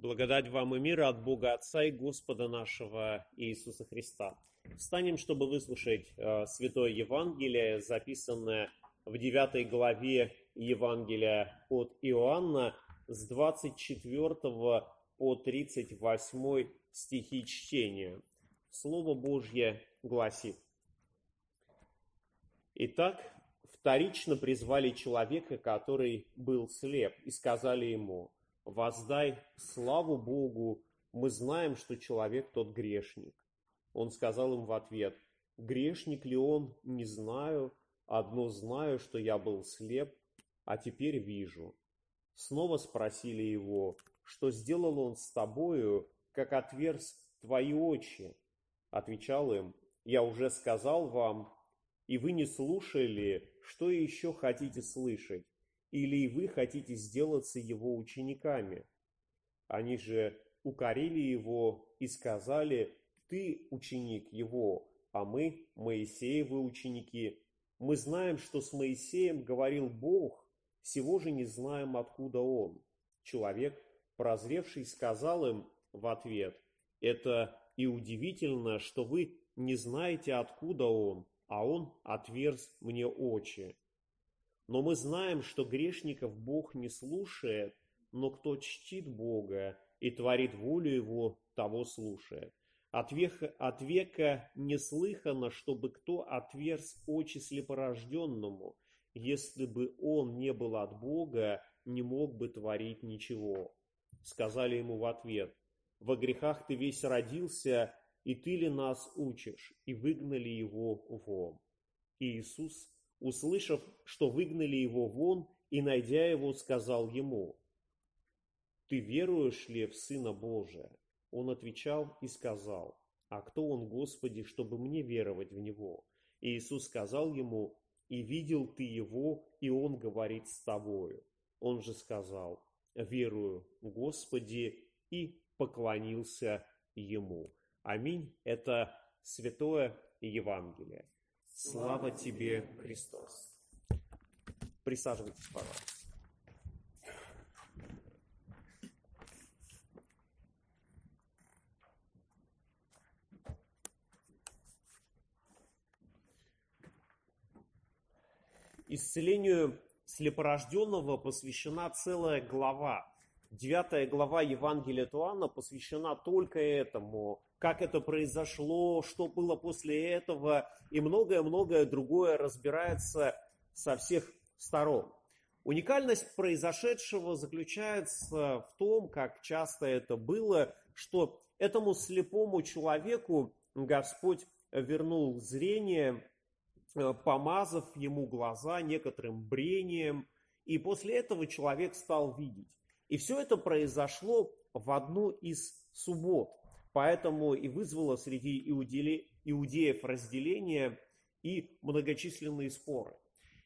Благодать вам и мира от Бога Отца и Господа нашего Иисуса Христа. Встанем, чтобы выслушать э, Святое Евангелие, записанное в 9 главе Евангелия от Иоанна с 24 по 38 стихи чтения. Слово Божье гласит. Итак, вторично призвали человека, который был слеп, и сказали ему – воздай славу Богу, мы знаем, что человек тот грешник. Он сказал им в ответ, грешник ли он, не знаю, одно знаю, что я был слеп, а теперь вижу. Снова спросили его, что сделал он с тобою, как отверз твои очи? Отвечал им, я уже сказал вам, и вы не слушали, что еще хотите слышать? Или вы хотите сделаться его учениками? Они же укорили его и сказали, ты ученик его, а мы Моисеевы ученики. Мы знаем, что с Моисеем говорил Бог, всего же не знаем, откуда он. Человек, прозревший, сказал им в ответ, это и удивительно, что вы не знаете, откуда он, а он отверз мне очи. Но мы знаем, что грешников Бог не слушает, но кто чтит Бога и творит волю Его, того слушает. От века, от века не слыхано, чтобы кто отверз очи слепорожденному, если бы он не был от Бога, не мог бы творить ничего. Сказали ему в ответ, во грехах ты весь родился, и ты ли нас учишь? И выгнали его вон. И Иисус услышав, что выгнали его вон, и, найдя его, сказал ему, «Ты веруешь ли в Сына Божия?» Он отвечал и сказал, «А кто он, Господи, чтобы мне веровать в Него?» И Иисус сказал ему, «И видел ты его, и он говорит с тобою». Он же сказал, «Верую, Господи», и поклонился ему. Аминь. Это Святое Евангелие. Слава тебе, Христос. Присаживайтесь, пожалуйста. Исцелению слепорожденного посвящена целая глава. Девятая глава Евангелия Туана посвящена только этому как это произошло, что было после этого, и многое-многое другое разбирается со всех сторон. Уникальность произошедшего заключается в том, как часто это было, что этому слепому человеку Господь вернул зрение, э, помазав ему глаза некоторым брением, и после этого человек стал видеть. И все это произошло в одну из суббот поэтому и вызвало среди иудеев разделение и многочисленные споры.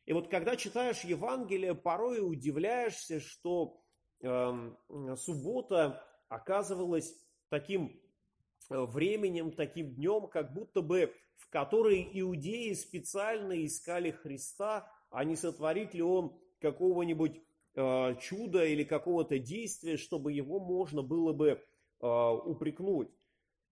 И вот когда читаешь Евангелие, порой удивляешься, что э, суббота оказывалась таким э, временем, таким днем, как будто бы в который иудеи специально искали Христа, а не сотворит ли он какого-нибудь э, чуда или какого-то действия, чтобы его можно было бы упрекнуть.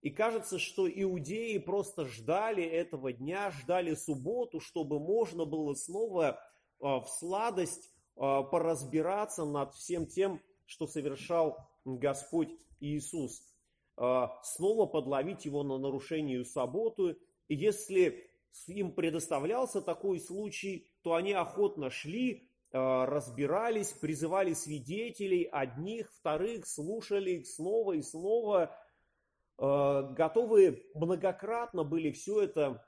И кажется, что иудеи просто ждали этого дня, ждали субботу, чтобы можно было снова э, в сладость э, поразбираться над всем тем, что совершал Господь Иисус. Снова подловить его на нарушение субботу. И если им предоставлялся такой случай, то они охотно шли, разбирались, призывали свидетелей, одних, вторых, слушали их снова и снова, э, готовы многократно были все это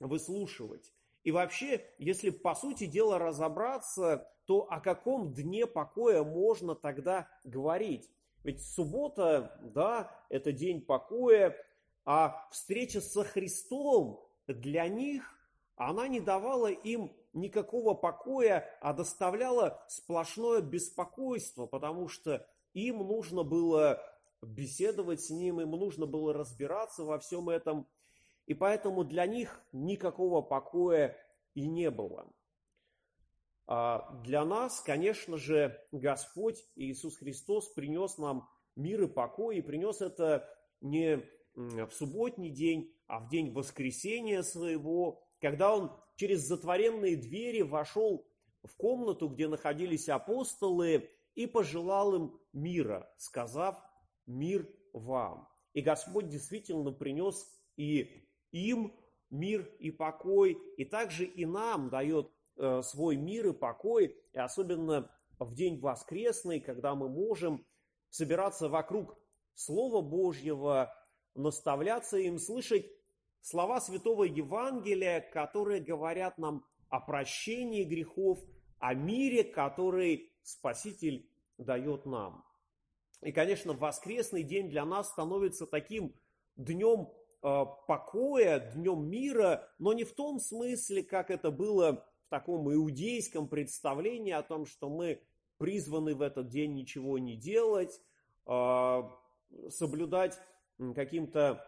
выслушивать. И вообще, если по сути дела разобраться, то о каком дне покоя можно тогда говорить? Ведь суббота, да, это день покоя, а встреча со Христом для них, она не давала им никакого покоя, а доставляло сплошное беспокойство, потому что им нужно было беседовать с ним, им нужно было разбираться во всем этом, и поэтому для них никакого покоя и не было. А для нас, конечно же, Господь Иисус Христос принес нам мир и покой, и принес это не в субботний день, а в день воскресения своего, когда он через затворенные двери вошел в комнату, где находились апостолы, и пожелал им мира, сказав «Мир вам». И Господь действительно принес и им мир и покой, и также и нам дает э, свой мир и покой, и особенно в день воскресный, когда мы можем собираться вокруг Слова Божьего, наставляться им, слышать слова Святого Евангелия, которые говорят нам о прощении грехов, о мире, который Спаситель дает нам. И, конечно, воскресный день для нас становится таким днем э, покоя, днем мира, но не в том смысле, как это было в таком иудейском представлении о том, что мы призваны в этот день ничего не делать, э, соблюдать каким-то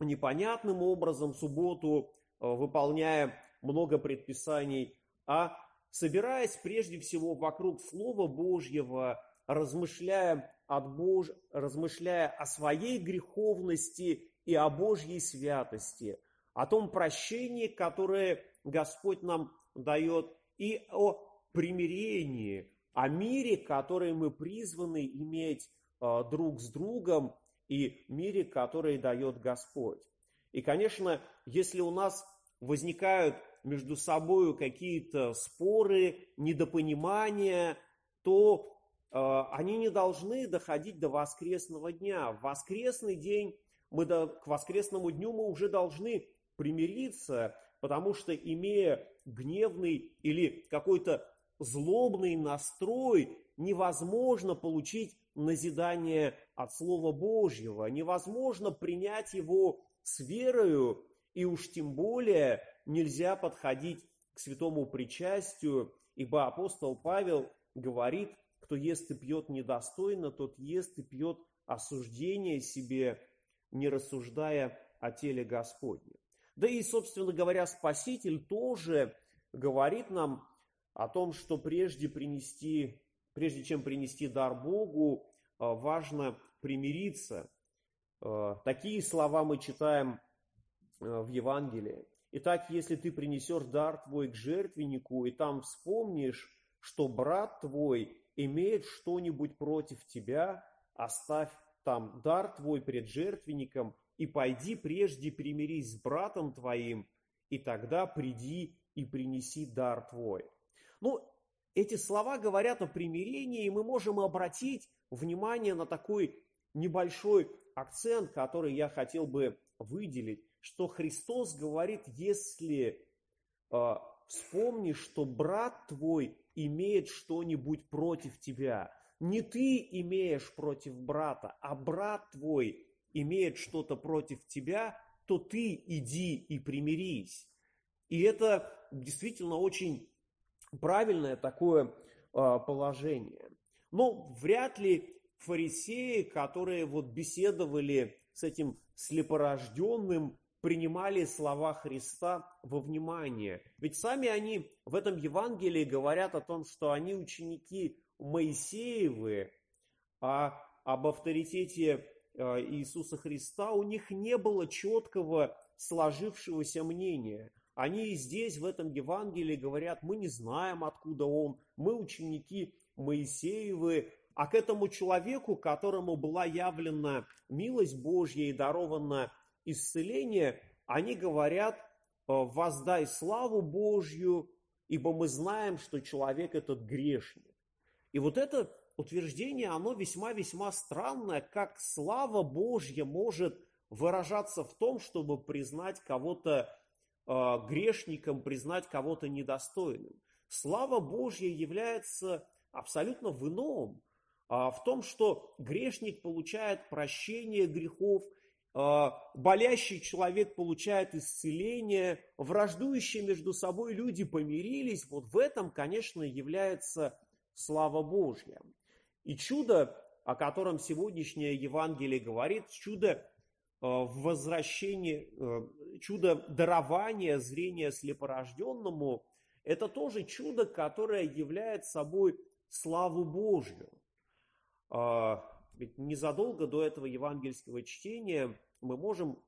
непонятным образом субботу, э, выполняя много предписаний, а собираясь прежде всего вокруг Слова Божьего, размышляя, от Бож... размышляя о своей греховности и о Божьей святости, о том прощении, которое Господь нам дает, и о примирении, о мире, который мы призваны иметь э, друг с другом, и мире, который дает Господь. И, конечно, если у нас возникают между собой какие-то споры, недопонимания, то э, они не должны доходить до воскресного дня. В воскресный день, мы до, к воскресному дню мы уже должны примириться, потому что имея гневный или какой-то злобный настрой, невозможно получить назидание от Слова Божьего. Невозможно принять его с верою, и уж тем более нельзя подходить к святому причастию, ибо апостол Павел говорит, кто ест и пьет недостойно, тот ест и пьет осуждение себе, не рассуждая о теле Господне. Да и, собственно говоря, Спаситель тоже говорит нам о том, что прежде принести прежде чем принести дар Богу, э, важно примириться. Э, такие слова мы читаем э, в Евангелии. Итак, если ты принесешь дар твой к жертвеннику, и там вспомнишь, что брат твой имеет что-нибудь против тебя, оставь там дар твой пред жертвенником, и пойди прежде примирись с братом твоим, и тогда приди и принеси дар твой. Ну, эти слова говорят о примирении, и мы можем обратить внимание на такой небольшой акцент, который я хотел бы выделить, что Христос говорит, если э, вспомни, что брат твой имеет что-нибудь против тебя, не ты имеешь против брата, а брат твой имеет что-то против тебя, то ты иди и примирись. И это действительно очень правильное такое а, положение. Но вряд ли фарисеи, которые вот беседовали с этим слепорожденным, принимали слова Христа во внимание. Ведь сами они в этом Евангелии говорят о том, что они ученики Моисеевы, а об авторитете а, Иисуса Христа у них не было четкого сложившегося мнения – они и здесь, в этом Евангелии, говорят, мы не знаем, откуда он, мы ученики Моисеевы, а к этому человеку, которому была явлена милость Божья и даровано исцеление, они говорят, «Э, воздай славу Божью, ибо мы знаем, что человек этот грешник. И вот это утверждение, оно весьма-весьма странное, как слава Божья может выражаться в том, чтобы признать кого-то грешником признать кого-то недостойным. Слава Божья является абсолютно в ином, а, в том, что грешник получает прощение грехов, а, болящий человек получает исцеление, враждующие между собой люди помирились. Вот в этом, конечно, является слава Божья. И чудо, о котором сегодняшнее Евангелие говорит, чудо в чудо дарования зрения слепорожденному, это тоже чудо, которое является собой славу Божью. Э, ведь незадолго до этого евангельского чтения мы можем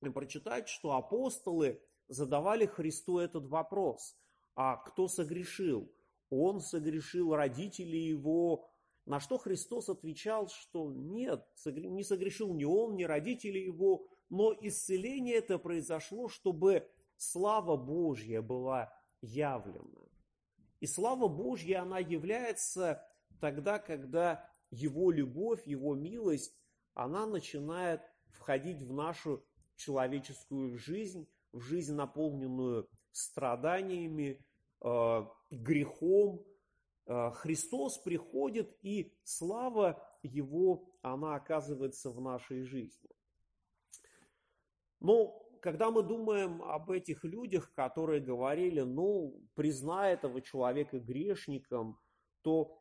прочитать, что апостолы задавали Христу этот вопрос. А кто согрешил? Он согрешил, родители его. На что Христос отвечал, что нет, не согрешил ни он, ни родители его, но исцеление это произошло, чтобы слава Божья была явлена. И слава Божья, она является тогда, когда Его любовь, Его милость, она начинает входить в нашу человеческую жизнь, в жизнь, наполненную страданиями, э, грехом. Э, Христос приходит, и слава Его, она оказывается в нашей жизни. Но когда мы думаем об этих людях, которые говорили, ну, признай этого человека грешником, то,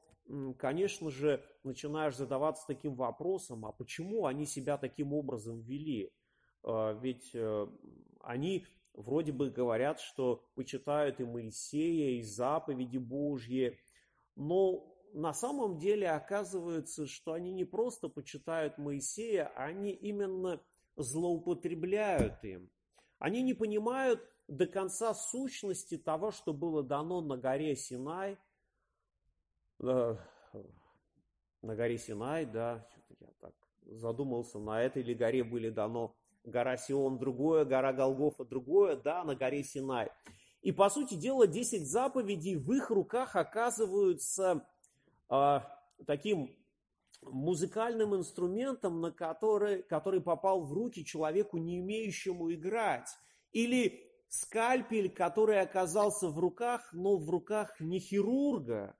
конечно же, начинаешь задаваться таким вопросом, а почему они себя таким образом вели? А, ведь э, они вроде бы говорят, что почитают и Моисея, и заповеди Божьи, но на самом деле оказывается, что они не просто почитают Моисея, а они именно злоупотребляют им. Они не понимают до конца сущности того, что было дано на горе Синай. Э, на горе Синай, да, я так задумался, на этой ли горе были дано гора Сион другое, гора Голгофа другое, да, на горе Синай. И, по сути дела, 10 заповедей в их руках оказываются э, таким музыкальным инструментом, на который, который попал в руки человеку, не имеющему играть. Или скальпель, который оказался в руках, но в руках не хирурга,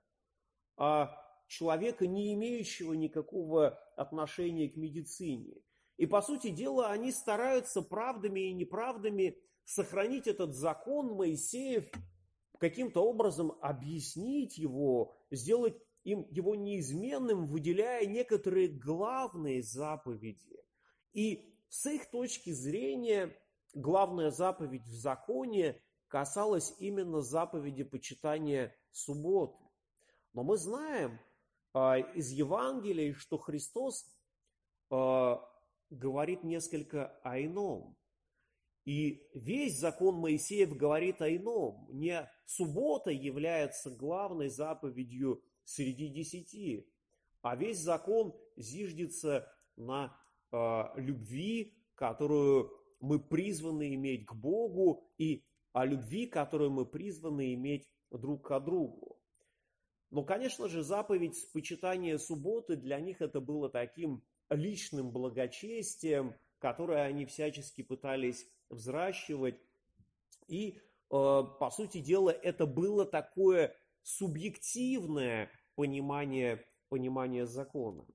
а человека, не имеющего никакого отношения к медицине. И, по сути дела, они стараются правдами и неправдами сохранить этот закон Моисеев, каким-то образом объяснить его, сделать им его неизменным, выделяя некоторые главные заповеди. И с их точки зрения главная заповедь в законе касалась именно заповеди почитания субботы. Но мы знаем э, из Евангелия, что Христос э, говорит несколько о ином. И весь закон Моисеев говорит о ином. Не суббота является главной заповедью среди десяти. А весь закон зиждется на э, любви, которую мы призваны иметь к Богу, и о любви, которую мы призваны иметь друг к другу. Но, конечно же, заповедь почитания субботы для них это было таким личным благочестием, которое они всячески пытались взращивать. И, э, по сути дела, это было такое субъективное понимание, понимание закона.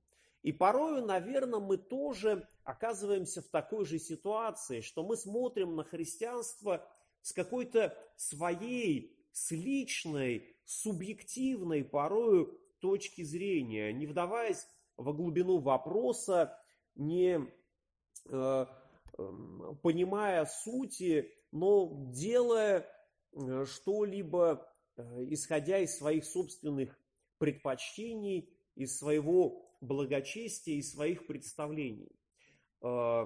И порою, наверное, мы тоже оказываемся в такой же ситуации, что мы смотрим на христианство с какой-то своей, с личной, субъективной порою точки зрения, не вдаваясь во глубину вопроса, не э, эм, понимая сути, но делая э, что-либо исходя из своих собственных предпочтений, из своего благочестия, из своих представлений. Э,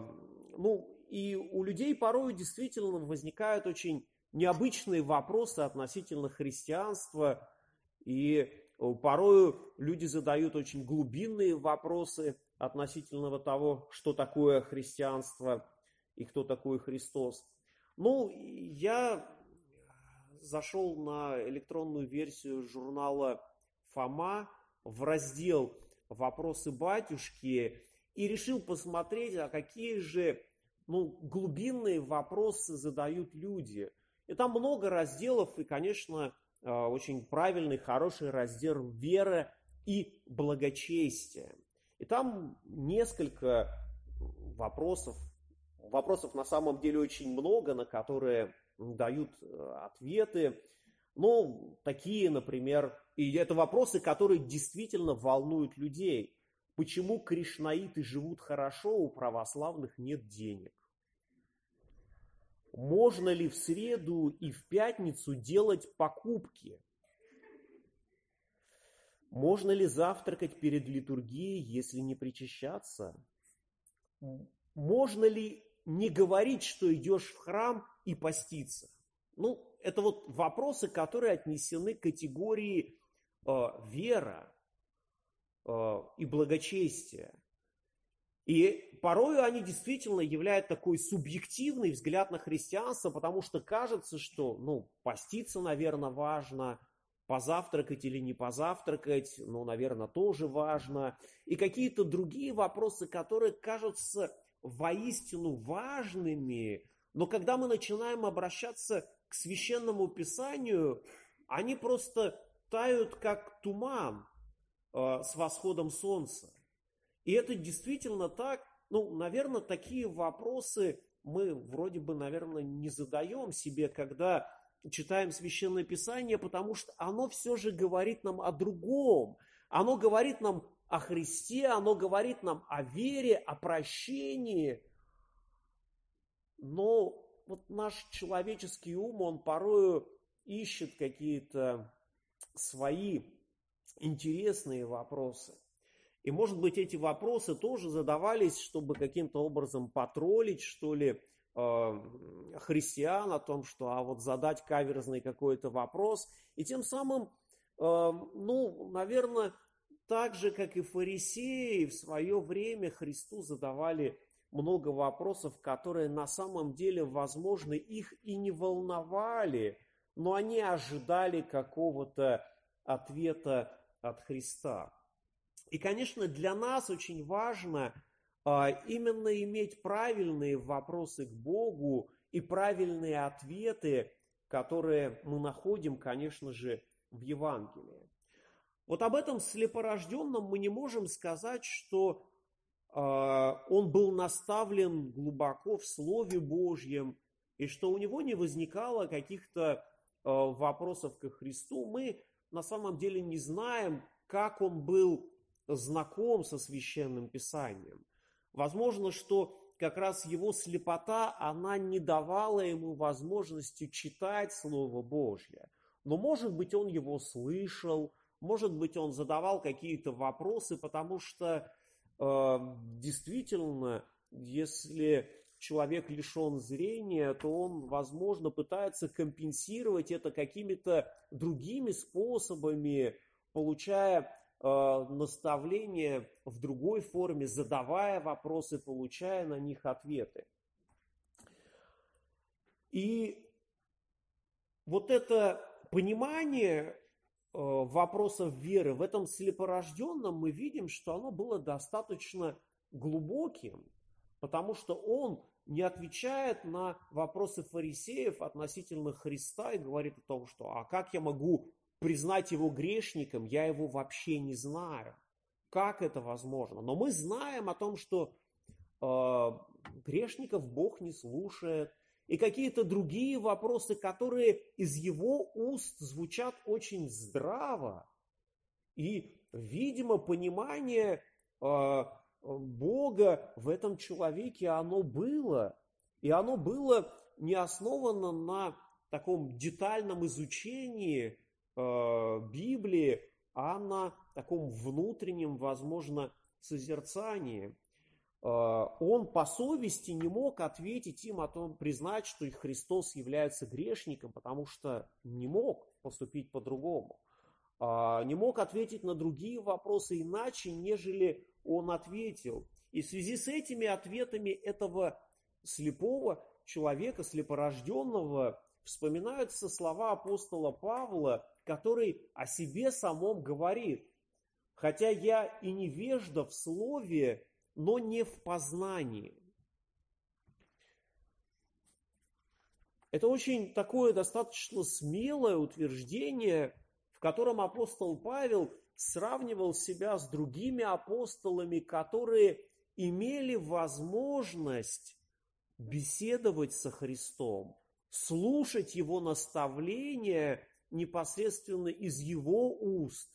ну, и у людей порой действительно возникают очень необычные вопросы относительно христианства, и э, порою люди задают очень глубинные вопросы относительно того, что такое христианство и кто такой Христос. Ну, я зашел на электронную версию журнала «Фома» в раздел «Вопросы батюшки» и решил посмотреть, а какие же ну, глубинные вопросы задают люди. И там много разделов, и, конечно, а, очень правильный, хороший раздел «Вера и благочестие». И там несколько вопросов, вопросов на самом деле очень много, на которые дают э, ответы. Ну, такие, например, и это вопросы, которые действительно волнуют людей. Почему кришнаиты живут хорошо, у православных нет денег? Можно ли в среду и в пятницу делать покупки? Можно ли завтракать перед литургией, если не причащаться? Можно ли не говорить, что идешь в храм и поститься? Ну, это вот вопросы, которые отнесены к категории э, вера э, и благочестия. И порою они действительно являют такой субъективный взгляд на христианство, потому что кажется, что, ну, поститься, наверное, важно, позавтракать или не позавтракать, ну, наверное, тоже важно. И какие-то другие вопросы, которые кажутся воистину важными, но когда мы начинаем обращаться к священному писанию, они просто тают, как туман э, с восходом солнца. И это действительно так. Ну, наверное, такие вопросы мы вроде бы, наверное, не задаем себе, когда читаем Священное Писание, потому что оно все же говорит нам о другом. Оно говорит нам о Христе, оно говорит нам о вере, о прощении. Но вот наш человеческий ум, он порою ищет какие-то свои интересные вопросы. И, может быть, эти вопросы тоже задавались, чтобы каким-то образом потроллить, что ли, э, христиан о том, что а вот задать каверзный какой-то вопрос. И тем самым, э, ну, наверное, так же, как и фарисеи, в свое время Христу задавали много вопросов, которые на самом деле, возможно, их и не волновали, но они ожидали какого-то ответа от Христа. И, конечно, для нас очень важно а, именно иметь правильные вопросы к Богу и правильные ответы, которые мы находим, конечно же, в Евангелии. Вот об этом слепорожденном мы не можем сказать, что э, он был наставлен глубоко в Слове Божьем, и что у него не возникало каких-то э, вопросов ко Христу. Мы на самом деле не знаем, как он был знаком со священным писанием. Возможно, что как раз его слепота, она не давала ему возможности читать Слово Божье. Но, может быть, он его слышал, может быть, он задавал какие-то вопросы, потому что э, действительно, если человек лишен зрения, то он, возможно, пытается компенсировать это какими-то другими способами, получая Э, наставления в другой форме, задавая вопросы, получая на них ответы. И вот это понимание вопросов веры в этом слепорожденном мы видим, что оно было достаточно глубоким, потому что он не отвечает на вопросы фарисеев относительно Христа и говорит о том, что а как я могу признать его грешником, я его вообще не знаю. Как это возможно? Но мы знаем о том, что э, грешников Бог не слушает, и какие-то другие вопросы, которые из его уст звучат очень здраво. И, видимо, понимание э, Бога в этом человеке, оно было. И оно было не основано на таком детальном изучении Э, Библии, а на таком внутреннем, возможно, созерцании. Э, он по совести не мог ответить им о том, признать, что их Христос является грешником, потому что не мог поступить по-другому. Э, не мог ответить на другие вопросы иначе, нежели он ответил. И в связи с этими ответами этого слепого человека, слепорожденного, вспоминаются слова апостола Павла, который о себе самом говорит. Хотя я и невежда в слове, но не в познании. Это очень такое достаточно смелое утверждение, в котором апостол Павел сравнивал себя с другими апостолами, которые имели возможность беседовать со Христом, слушать Его наставления непосредственно из его уст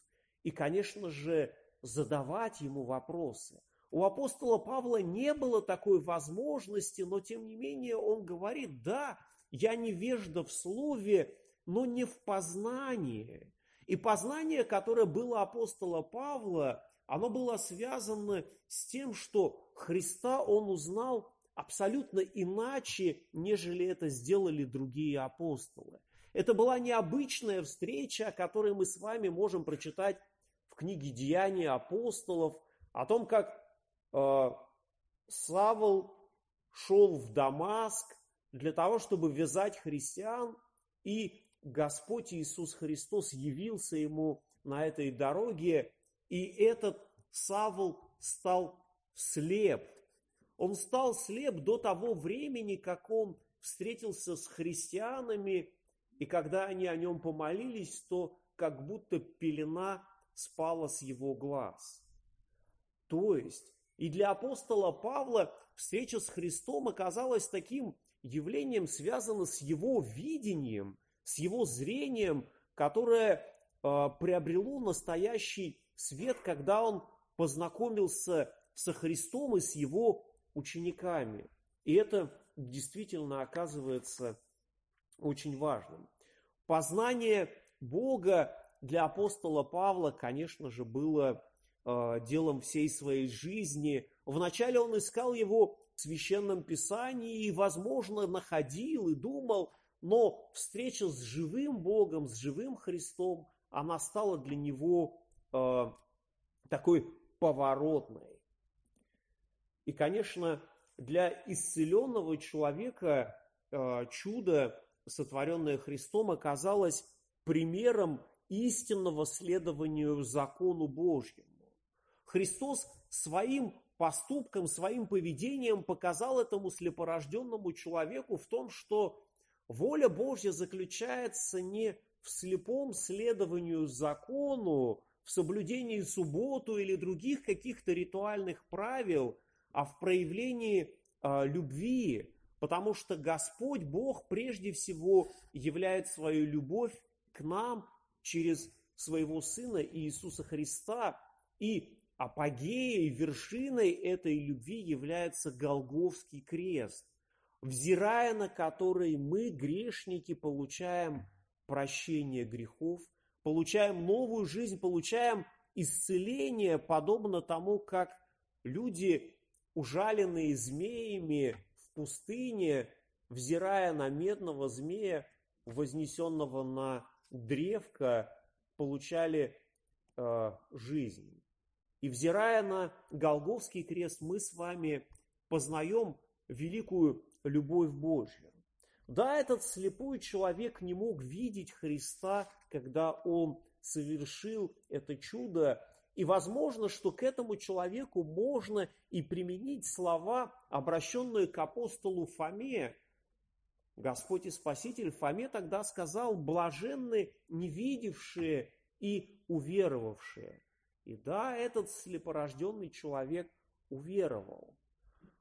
и, конечно же, задавать ему вопросы. У апостола Павла не было такой возможности, но тем не менее он говорит, да, я невежда в слове, но не в познании. И познание, которое было апостола Павла, оно было связано с тем, что Христа он узнал абсолютно иначе, нежели это сделали другие апостолы. Это была необычная встреча, о которой мы с вами можем прочитать в книге «Деяния апостолов», о том, как э, Савл шел в Дамаск для того, чтобы вязать христиан, и Господь Иисус Христос явился ему на этой дороге, и этот Савл стал слеп. Он стал слеп до того времени, как он встретился с христианами, и когда они о нем помолились, то как будто пелена спала с его глаз. То есть и для апостола Павла встреча с Христом оказалась таким явлением, связанным с его видением, с его зрением, которое э, приобрело настоящий свет, когда он познакомился со Христом и с его учениками. И это действительно оказывается очень важным. Познание Бога для апостола Павла, конечно же, было делом всей своей жизни. Вначале он искал его в священном писании и, возможно, находил и думал, но встреча с живым Богом, с живым Христом, она стала для него э, такой поворотной. И, конечно, для исцеленного человека э, чудо, сотворенное Христом, оказалось примером истинного следования закону Божьему. Христос своим поступком, своим поведением показал этому слепорожденному человеку в том, что воля Божья заключается не в слепом следованию закону, в соблюдении субботу или других каких-то ритуальных правил, а в проявлении э, любви, потому что Господь Бог прежде всего являет свою любовь к нам через своего Сына Иисуса Христа. И апогеей, вершиной этой любви является Голговский крест, взирая на который мы, грешники, получаем прощение грехов – получаем новую жизнь, получаем исцеление, подобно тому, как люди, ужаленные змеями в пустыне, взирая на медного змея, вознесенного на древко, получали э, жизнь. И взирая на Голговский крест, мы с вами познаем великую любовь Божью. Да, этот слепой человек не мог видеть Христа, когда он совершил это чудо. И возможно, что к этому человеку можно и применить слова, обращенные к апостолу Фоме. Господь и Спаситель Фоме тогда сказал, блаженны не видевшие и уверовавшие. И да, этот слепорожденный человек уверовал.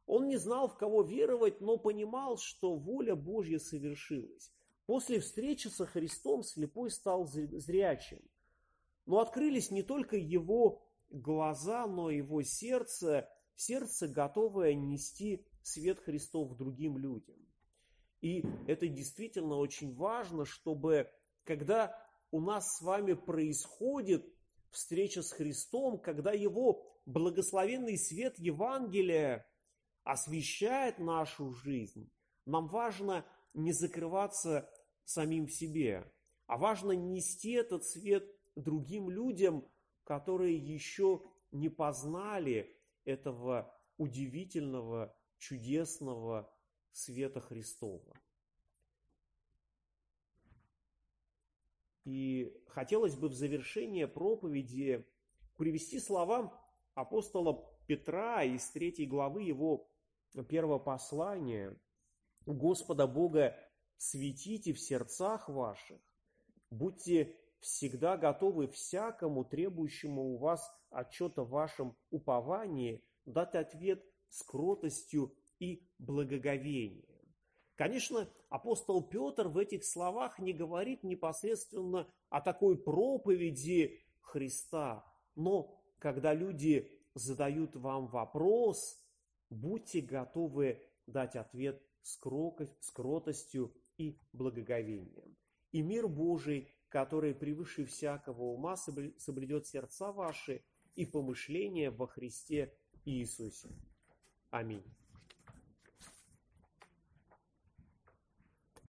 Он не знал, в кого веровать, но понимал, что воля Божья совершилась. После встречи со Христом слепой стал зрячим. Но открылись не только его глаза, но и его сердце, сердце, готовое нести свет Христов другим людям. И это действительно очень важно, чтобы когда у нас с вами происходит встреча с Христом, когда его благословенный свет Евангелия освещает нашу жизнь, нам важно не закрываться самим в себе, а важно нести этот свет другим людям, которые еще не познали этого удивительного, чудесного света Христова. И хотелось бы в завершение проповеди привести слова апостола Петра из третьей главы его первого послания Господа Бога светите в сердцах ваших, будьте всегда готовы всякому требующему у вас отчета в вашем уповании дать ответ с кротостью и благоговением. Конечно, апостол Петр в этих словах не говорит непосредственно о такой проповеди Христа, но когда люди задают вам вопрос, будьте готовы дать ответ с кротостью и благоговением. И мир Божий, который превыше всякого ума соблюдет сердца ваши и помышления во Христе Иисусе. Аминь.